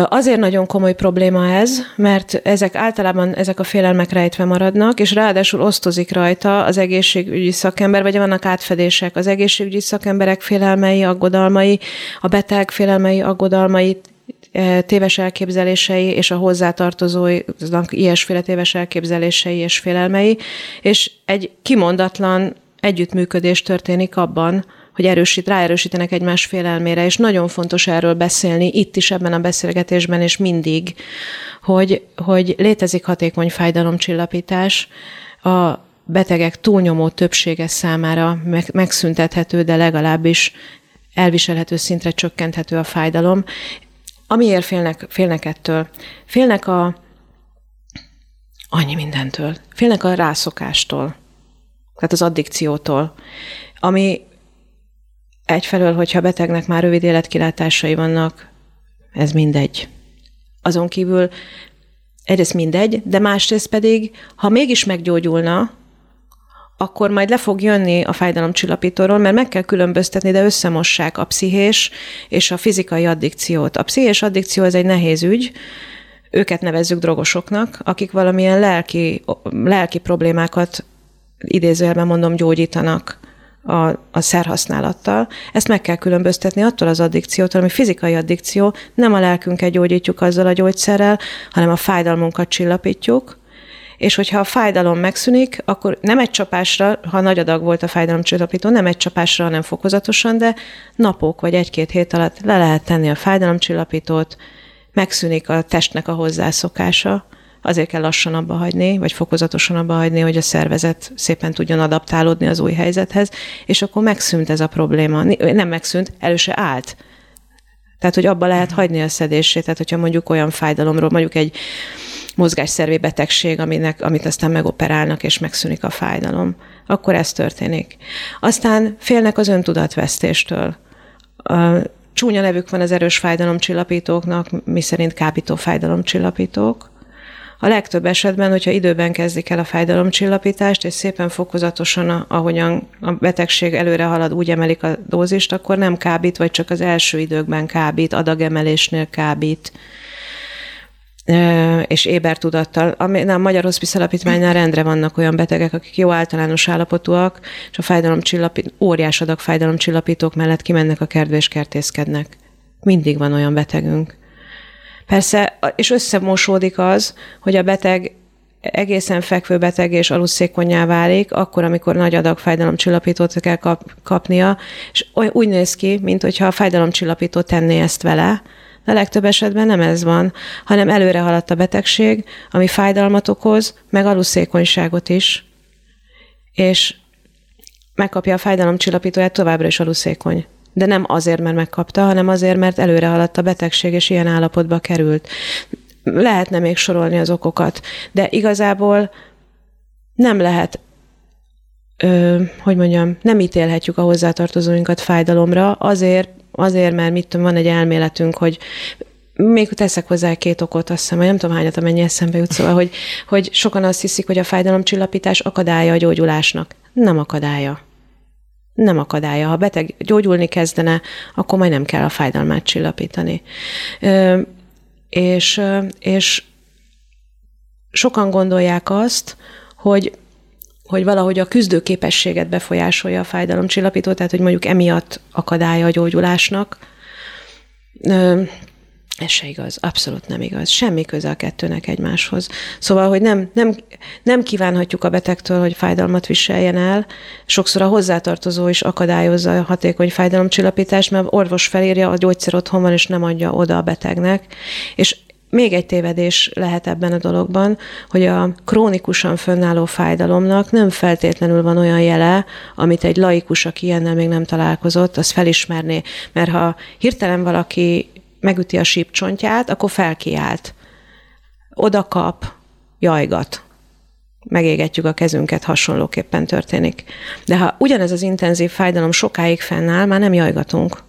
Azért nagyon komoly probléma ez, mert ezek általában ezek a félelmek rejtve maradnak, és ráadásul osztozik rajta az egészségügyi szakember, vagy vannak átfedések. Az egészségügyi szakemberek félelmei, aggodalmai, a beteg félelmei, aggodalmai, téves elképzelései és a hozzátartozóinak ilyesféle téves elképzelései és félelmei, és egy kimondatlan együttműködés történik abban, hogy erősít, ráerősítenek egymás félelmére, és nagyon fontos erről beszélni itt is ebben a beszélgetésben, és mindig, hogy, hogy létezik hatékony fájdalomcsillapítás, a betegek túlnyomó többsége számára megszüntethető, de legalábbis elviselhető szintre csökkenthető a fájdalom. Amiért félnek, félnek ettől? Félnek a annyi mindentől. Félnek a rászokástól, tehát az addikciótól, ami egyfelől, hogyha betegnek már rövid életkilátásai vannak, ez mindegy. Azon kívül egyrészt mindegy, de másrészt pedig, ha mégis meggyógyulna, akkor majd le fog jönni a fájdalomcsillapítóról, mert meg kell különböztetni, de összemossák a pszichés és a fizikai addikciót. A pszichés addikció ez egy nehéz ügy, őket nevezzük drogosoknak, akik valamilyen lelki, lelki problémákat idézőjelben mondom gyógyítanak a, a szerhasználattal. Ezt meg kell különböztetni attól az addikciótól, ami fizikai addikció, nem a lelkünket gyógyítjuk azzal a gyógyszerrel, hanem a fájdalmunkat csillapítjuk, és hogyha a fájdalom megszűnik, akkor nem egy csapásra, ha nagy adag volt a fájdalomcsillapító, nem egy csapásra, hanem fokozatosan, de napok vagy egy-két hét alatt le lehet tenni a fájdalomcsillapítót, megszűnik a testnek a hozzászokása, azért kell lassan abba hagyni, vagy fokozatosan abba hagyni, hogy a szervezet szépen tudjon adaptálódni az új helyzethez, és akkor megszűnt ez a probléma. Nem megszűnt, elő se állt. Tehát, hogy abba lehet hagyni a szedését. Tehát, hogyha mondjuk olyan fájdalomról, mondjuk egy mozgásszervi betegség, aminek, amit aztán megoperálnak, és megszűnik a fájdalom, akkor ez történik. Aztán félnek az öntudatvesztéstől. A csúnya nevük van az erős fájdalomcsillapítóknak, mi szerint kábító fájdalomcsillapítók. A legtöbb esetben, hogyha időben kezdik el a fájdalomcsillapítást, és szépen fokozatosan, ahogyan a betegség előre halad, úgy emelik a dózist, akkor nem kábít, vagy csak az első időkben kábít, adagemelésnél kábít és éber tudattal. A Magyar Hospice Alapítványnál rendre vannak olyan betegek, akik jó általános állapotúak, és a fájdalomcsillapít, óriás adag fájdalomcsillapítók mellett kimennek a kertbe és kertészkednek. Mindig van olyan betegünk. Persze, és összemosódik az, hogy a beteg egészen fekvő beteg és aluszékonyá válik, akkor, amikor nagy adag fájdalomcsillapítót kell kap, kapnia, és úgy néz ki, mint hogyha a fájdalomcsillapító tenné ezt vele, de legtöbb esetben nem ez van, hanem előre haladt a betegség, ami fájdalmat okoz, meg aluszékonyságot is, és megkapja a fájdalomcsillapítóját, továbbra is aluszékony. De nem azért, mert megkapta, hanem azért, mert előre haladt a betegség, és ilyen állapotba került. Lehetne még sorolni az okokat, de igazából nem lehet ö, hogy mondjam, nem ítélhetjük a hozzátartozóinkat fájdalomra, azért, azért, mert mit tudom, van egy elméletünk, hogy még teszek hozzá két okot, azt hiszem, nem tudom hányat, amennyi eszembe jut, szóval, hogy, hogy sokan azt hiszik, hogy a fájdalomcsillapítás akadálya a gyógyulásnak. Nem akadálya. Nem akadálya. Ha beteg gyógyulni kezdene, akkor majd nem kell a fájdalmát csillapítani. És, és sokan gondolják azt, hogy hogy valahogy a küzdőképességet befolyásolja a fájdalomcsillapító, tehát hogy mondjuk emiatt akadálya a gyógyulásnak. Ez se igaz, abszolút nem igaz. Semmi köze a kettőnek egymáshoz. Szóval, hogy nem, nem, nem kívánhatjuk a betegtől, hogy fájdalmat viseljen el. Sokszor a hozzátartozó is akadályozza a hatékony fájdalomcsillapítást, mert orvos felírja, a gyógyszer otthon van, és nem adja oda a betegnek. És még egy tévedés lehet ebben a dologban, hogy a krónikusan fönnálló fájdalomnak nem feltétlenül van olyan jele, amit egy laikus, aki ilyennel még nem találkozott, az felismerné. Mert ha hirtelen valaki megüti a sípcsontját, akkor felkiált. Oda kap, jajgat. Megégetjük a kezünket, hasonlóképpen történik. De ha ugyanez az intenzív fájdalom sokáig fennáll, már nem jajgatunk.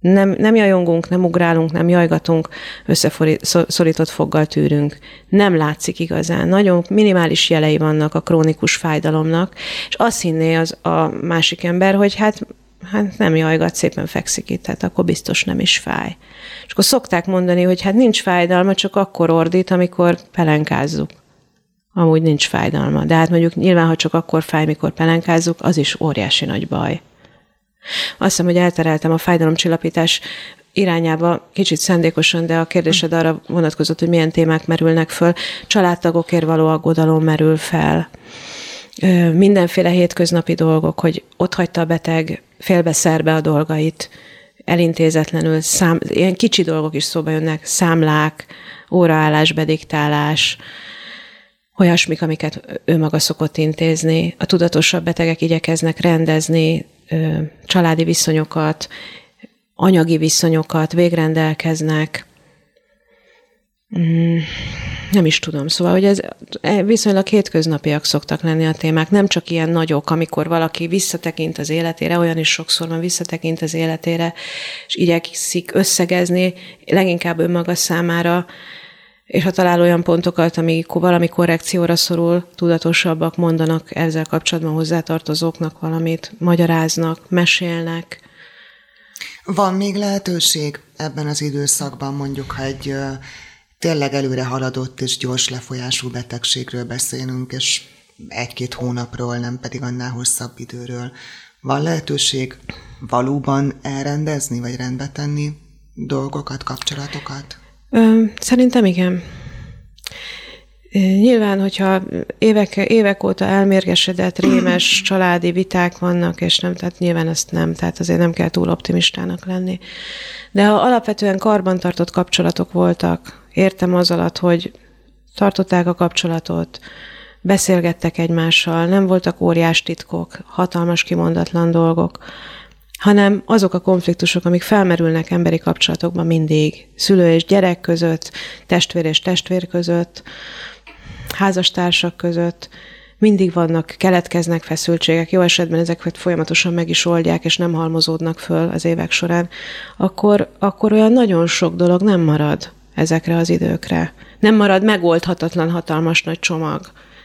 Nem, nem jajongunk, nem ugrálunk, nem jajgatunk, összeszorított foggal tűrünk. Nem látszik igazán. Nagyon minimális jelei vannak a krónikus fájdalomnak, és azt hinné az a másik ember, hogy hát hát nem jajgat, szépen fekszik itt, tehát akkor biztos nem is fáj. És akkor szokták mondani, hogy hát nincs fájdalma, csak akkor ordít, amikor pelenkázzuk. Amúgy nincs fájdalma. De hát mondjuk nyilván, ha csak akkor fáj, mikor pelenkázzuk, az is óriási nagy baj. Azt hiszem, hogy eltereltem a fájdalomcsillapítás irányába, kicsit szándékosan, de a kérdésed arra vonatkozott, hogy milyen témák merülnek föl. Családtagokért való aggodalom merül fel mindenféle hétköznapi dolgok, hogy ott hagyta a beteg félbeszerbe a dolgait, elintézetlenül, szám, ilyen kicsi dolgok is szóba jönnek, számlák, óraállás, bediktálás, olyasmik, amiket ő maga szokott intézni. A tudatosabb betegek igyekeznek rendezni családi viszonyokat, anyagi viszonyokat, végrendelkeznek, Mm, nem is tudom. Szóval, hogy ez e, viszonylag hétköznapiak szoktak lenni a témák, nem csak ilyen nagyok, amikor valaki visszatekint az életére, olyan is sokszor van visszatekint az életére, és igyekszik összegezni, leginkább önmaga számára, és ha talál olyan pontokat, amikor valami korrekcióra szorul, tudatosabbak mondanak ezzel kapcsolatban hozzátartozóknak valamit, magyaráznak, mesélnek. Van még lehetőség ebben az időszakban, mondjuk, ha egy tényleg előre haladott és gyors lefolyású betegségről beszélünk, és egy-két hónapról, nem pedig annál hosszabb időről. Van lehetőség valóban elrendezni, vagy rendbe tenni dolgokat, kapcsolatokat? Ö, szerintem igen. Nyilván, hogyha évek, évek óta elmérgesedett, rémes családi viták vannak, és nem, tehát nyilván ezt nem, tehát azért nem kell túl optimistának lenni. De ha alapvetően karbantartott kapcsolatok voltak, értem az alatt, hogy tartották a kapcsolatot, beszélgettek egymással, nem voltak óriás titkok, hatalmas kimondatlan dolgok, hanem azok a konfliktusok, amik felmerülnek emberi kapcsolatokban mindig, szülő és gyerek között, testvér és testvér között, házastársak között, mindig vannak, keletkeznek feszültségek, jó esetben ezeket folyamatosan meg is oldják, és nem halmozódnak föl az évek során, akkor, akkor olyan nagyon sok dolog nem marad ezekre az időkre. Nem marad megoldhatatlan hatalmas nagy csomag.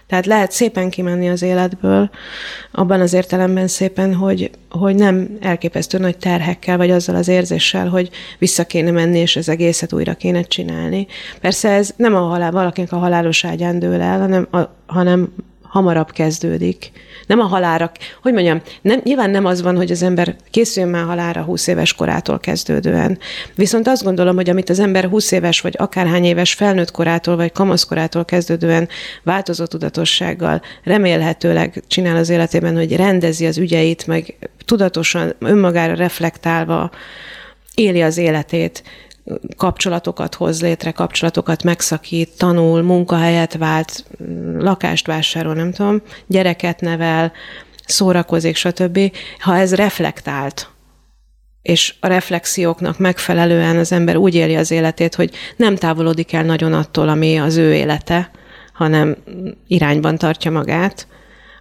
Tehát lehet szépen kimenni az életből, abban az értelemben szépen, hogy, hogy nem elképesztő nagy terhekkel, vagy azzal az érzéssel, hogy vissza kéne menni, és az egészet újra kéne csinálni. Persze ez nem a halál, valakinek a halálos ágyán dől el, hanem, a, hanem hamarabb kezdődik. Nem a halára, hogy mondjam, nem, nyilván nem az van, hogy az ember készüljön már halára 20 éves korától kezdődően. Viszont azt gondolom, hogy amit az ember 20 éves vagy akárhány éves felnőtt korától vagy kamaszkorától kezdődően változó tudatossággal remélhetőleg csinál az életében, hogy rendezi az ügyeit, meg tudatosan önmagára reflektálva éli az életét, kapcsolatokat hoz létre, kapcsolatokat megszakít, tanul, munkahelyet vált, lakást vásárol, nem tudom, gyereket nevel, szórakozik, stb. Ha ez reflektált, és a reflexióknak megfelelően az ember úgy éli az életét, hogy nem távolodik el nagyon attól, ami az ő élete, hanem irányban tartja magát,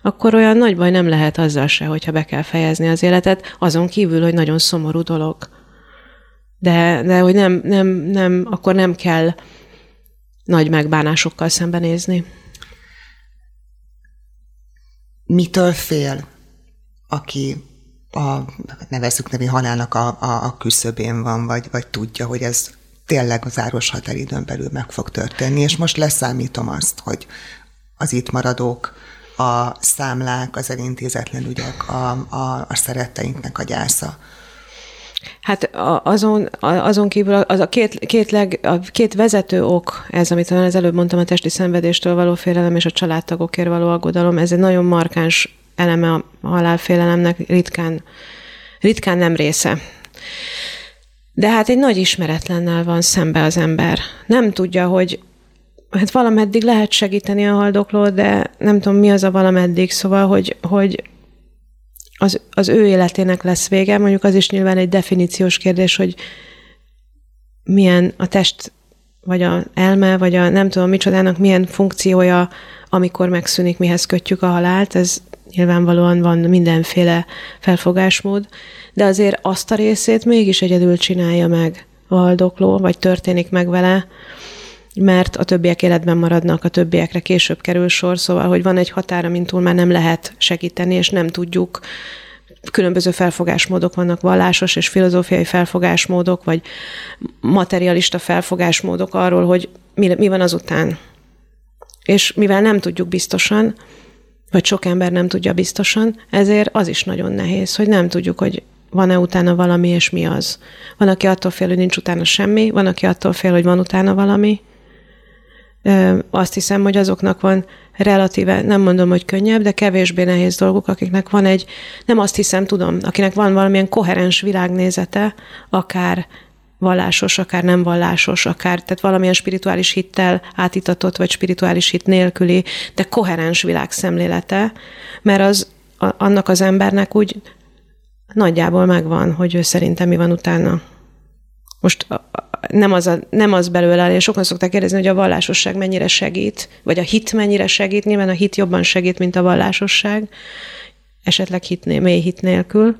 akkor olyan nagy baj nem lehet azzal se, hogyha be kell fejezni az életet, azon kívül, hogy nagyon szomorú dolog de, de hogy nem, nem, nem, akkor nem kell nagy megbánásokkal szembenézni. Mitől fél, aki a, nevezzük nevi halálnak a, a, a küszöbén van, vagy, vagy tudja, hogy ez tényleg az záros határidőn belül meg fog történni, és most leszámítom azt, hogy az itt maradók, a számlák, az elintézetlen ügyek, a, a, a szeretteinknek a gyásza. Hát azon, azon kívül az a két, két, leg, a két vezető ok, ez, amit az előbb mondtam, a testi szenvedéstől való félelem és a családtagokért való aggodalom, ez egy nagyon markáns eleme a halálfélelemnek, ritkán, ritkán nem része. De hát egy nagy ismeretlennel van szembe az ember. Nem tudja, hogy hát valameddig lehet segíteni a haldoklót, de nem tudom, mi az a valameddig, szóval, hogy, hogy az, az ő életének lesz vége, mondjuk az is nyilván egy definíciós kérdés, hogy milyen a test, vagy a elme, vagy a nem tudom micsodának milyen funkciója, amikor megszűnik, mihez kötjük a halált, ez nyilvánvalóan van mindenféle felfogásmód, de azért azt a részét mégis egyedül csinálja meg a haldokló, vagy történik meg vele, mert a többiek életben maradnak, a többiekre később kerül sor, szóval, hogy van egy határa, mint túl már nem lehet segíteni, és nem tudjuk, különböző felfogásmódok vannak, vallásos és filozófiai felfogásmódok, vagy materialista felfogásmódok arról, hogy mi, mi van azután. És mivel nem tudjuk biztosan, vagy sok ember nem tudja biztosan, ezért az is nagyon nehéz, hogy nem tudjuk, hogy van-e utána valami, és mi az. Van, aki attól fél, hogy nincs utána semmi, van, aki attól fél, hogy van utána valami, azt hiszem, hogy azoknak van relatíve, nem mondom, hogy könnyebb, de kevésbé nehéz dolguk, akiknek van egy, nem azt hiszem, tudom, akinek van valamilyen koherens világnézete, akár vallásos, akár nem vallásos, akár, tehát valamilyen spirituális hittel átitatott, vagy spirituális hit nélküli, de koherens világszemlélete, mert az a, annak az embernek úgy nagyjából megvan, hogy ő szerintem mi van utána. Most nem az, a, nem az belőle, és sokan szokták kérdezni, hogy a vallásosság mennyire segít, vagy a hit mennyire segít. Nyilván a hit jobban segít, mint a vallásosság, esetleg hitné, mély hit nélkül.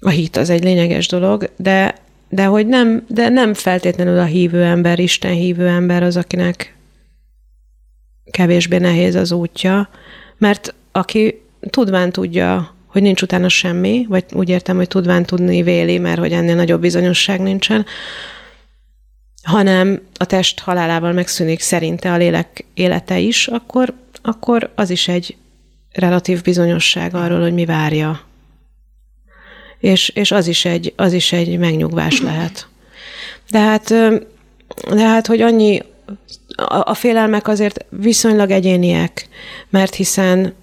A hit az egy lényeges dolog, de, de hogy nem, de nem feltétlenül a hívő ember, Isten hívő ember az, akinek kevésbé nehéz az útja, mert aki tudván tudja hogy nincs utána semmi, vagy úgy értem, hogy tudván tudni véli, mert hogy ennél nagyobb bizonyosság nincsen, hanem a test halálával megszűnik szerinte a lélek élete is, akkor, akkor az is egy relatív bizonyosság arról, hogy mi várja. És, és az, is egy, az is egy megnyugvás lehet. De hát, de hát, hogy annyi, a, a félelmek azért viszonylag egyéniek, mert hiszen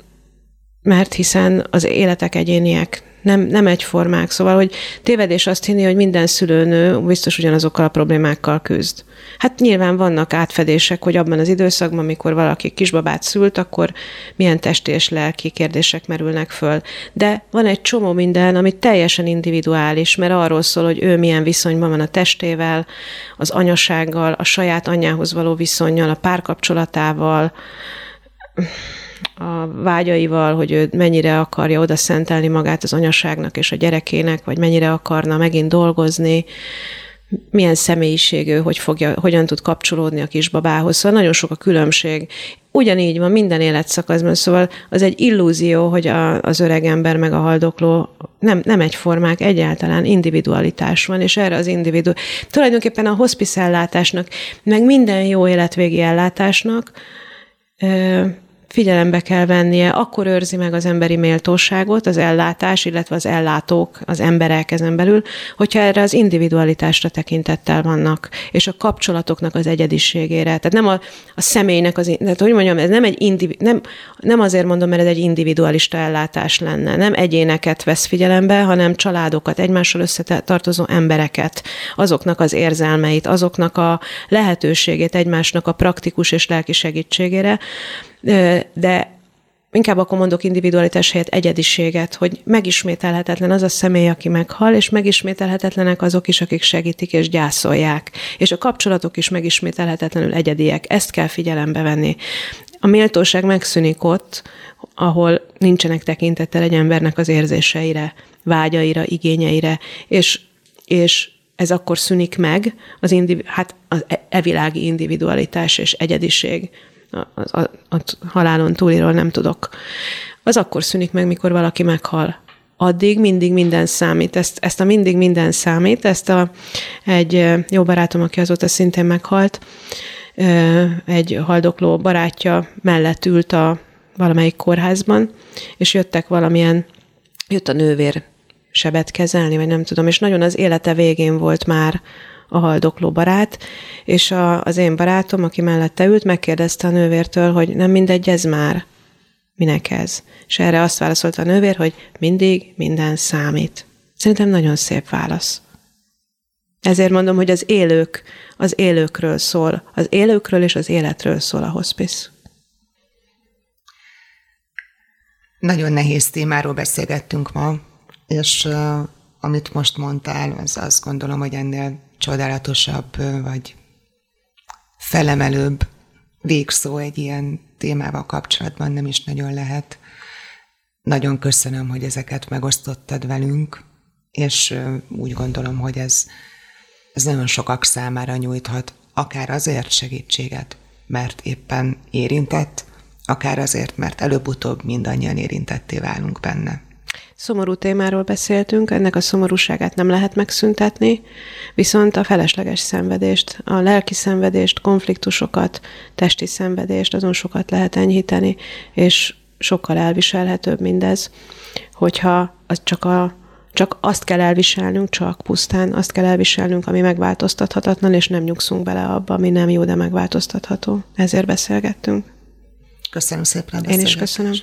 mert hiszen az életek egyéniek, nem, nem egyformák. Szóval, hogy tévedés azt hinni, hogy minden szülőnő biztos ugyanazokkal a problémákkal küzd. Hát nyilván vannak átfedések, hogy abban az időszakban, amikor valaki kisbabát szült, akkor milyen testi és lelki kérdések merülnek föl. De van egy csomó minden, ami teljesen individuális, mert arról szól, hogy ő milyen viszonyban van a testével, az anyasággal, a saját anyjához való viszonyjal, a párkapcsolatával, a vágyaival, hogy ő mennyire akarja oda szentelni magát az anyaságnak és a gyerekének, vagy mennyire akarna megint dolgozni, milyen személyiségű, hogy fogja, hogyan tud kapcsolódni a kisbabához. Szóval nagyon sok a különbség. Ugyanígy van minden életszakaszban, szóval az egy illúzió, hogy a, az öreg ember meg a haldokló nem, nem egyformák, egyáltalán individualitás van, és erre az individu... Tulajdonképpen a hospice ellátásnak, meg minden jó életvégi ellátásnak figyelembe kell vennie, akkor őrzi meg az emberi méltóságot, az ellátás, illetve az ellátók, az emberek ezen belül, hogyha erre az individualitásra tekintettel vannak, és a kapcsolatoknak az egyediségére. Tehát nem a, a személynek az, tehát hogy mondjam, ez nem egy indivi, nem, nem azért mondom, mert ez egy individualista ellátás lenne, nem egyéneket vesz figyelembe, hanem családokat, egymással összetartozó embereket, azoknak az érzelmeit, azoknak a lehetőségét egymásnak a praktikus és lelki segítségére, de inkább akkor mondok individualitás helyett egyediséget, hogy megismételhetetlen az a személy, aki meghal, és megismételhetetlenek azok is, akik segítik és gyászolják. És a kapcsolatok is megismételhetetlenül egyediek. Ezt kell figyelembe venni. A méltóság megszűnik ott, ahol nincsenek tekintettel egy embernek az érzéseire, vágyaira, igényeire, és, és ez akkor szűnik meg, az indiv- hát az e-, evilági individualitás és egyediség a, a, a halálon túliról nem tudok. Az akkor szűnik meg, mikor valaki meghal. Addig mindig minden számít. Ezt, ezt a mindig minden számít, ezt a, egy jó barátom, aki azóta szintén meghalt, egy haldokló barátja mellett ült a valamelyik kórházban, és jöttek valamilyen, jött a nővér sebet kezelni, vagy nem tudom, és nagyon az élete végén volt már a haldokló barát, és a, az én barátom, aki mellette ült, megkérdezte a nővértől, hogy nem mindegy ez már, minek ez? És erre azt válaszolta a nővér, hogy mindig minden számít. Szerintem nagyon szép válasz. Ezért mondom, hogy az élők, az élőkről szól. Az élőkről és az életről szól a hospice. Nagyon nehéz témáról beszélgettünk ma, és uh, amit most mondtál, az azt gondolom, hogy ennél csodálatosabb, vagy felemelőbb végszó egy ilyen témával kapcsolatban nem is nagyon lehet. Nagyon köszönöm, hogy ezeket megosztottad velünk, és úgy gondolom, hogy ez, ez nagyon sokak számára nyújthat, akár azért segítséget, mert éppen érintett, akár azért, mert előbb-utóbb mindannyian érintetté válunk benne. Szomorú témáról beszéltünk, ennek a szomorúságát nem lehet megszüntetni, viszont a felesleges szenvedést, a lelki szenvedést, konfliktusokat, testi szenvedést, azon sokat lehet enyhíteni, és sokkal elviselhetőbb mindez, hogyha az csak a csak azt kell elviselnünk, csak pusztán azt kell elviselnünk, ami megváltoztathatatlan, és nem nyugszunk bele abba, ami nem jó, de megváltoztatható. Ezért beszélgettünk. Köszönöm szépen Én is köszönöm.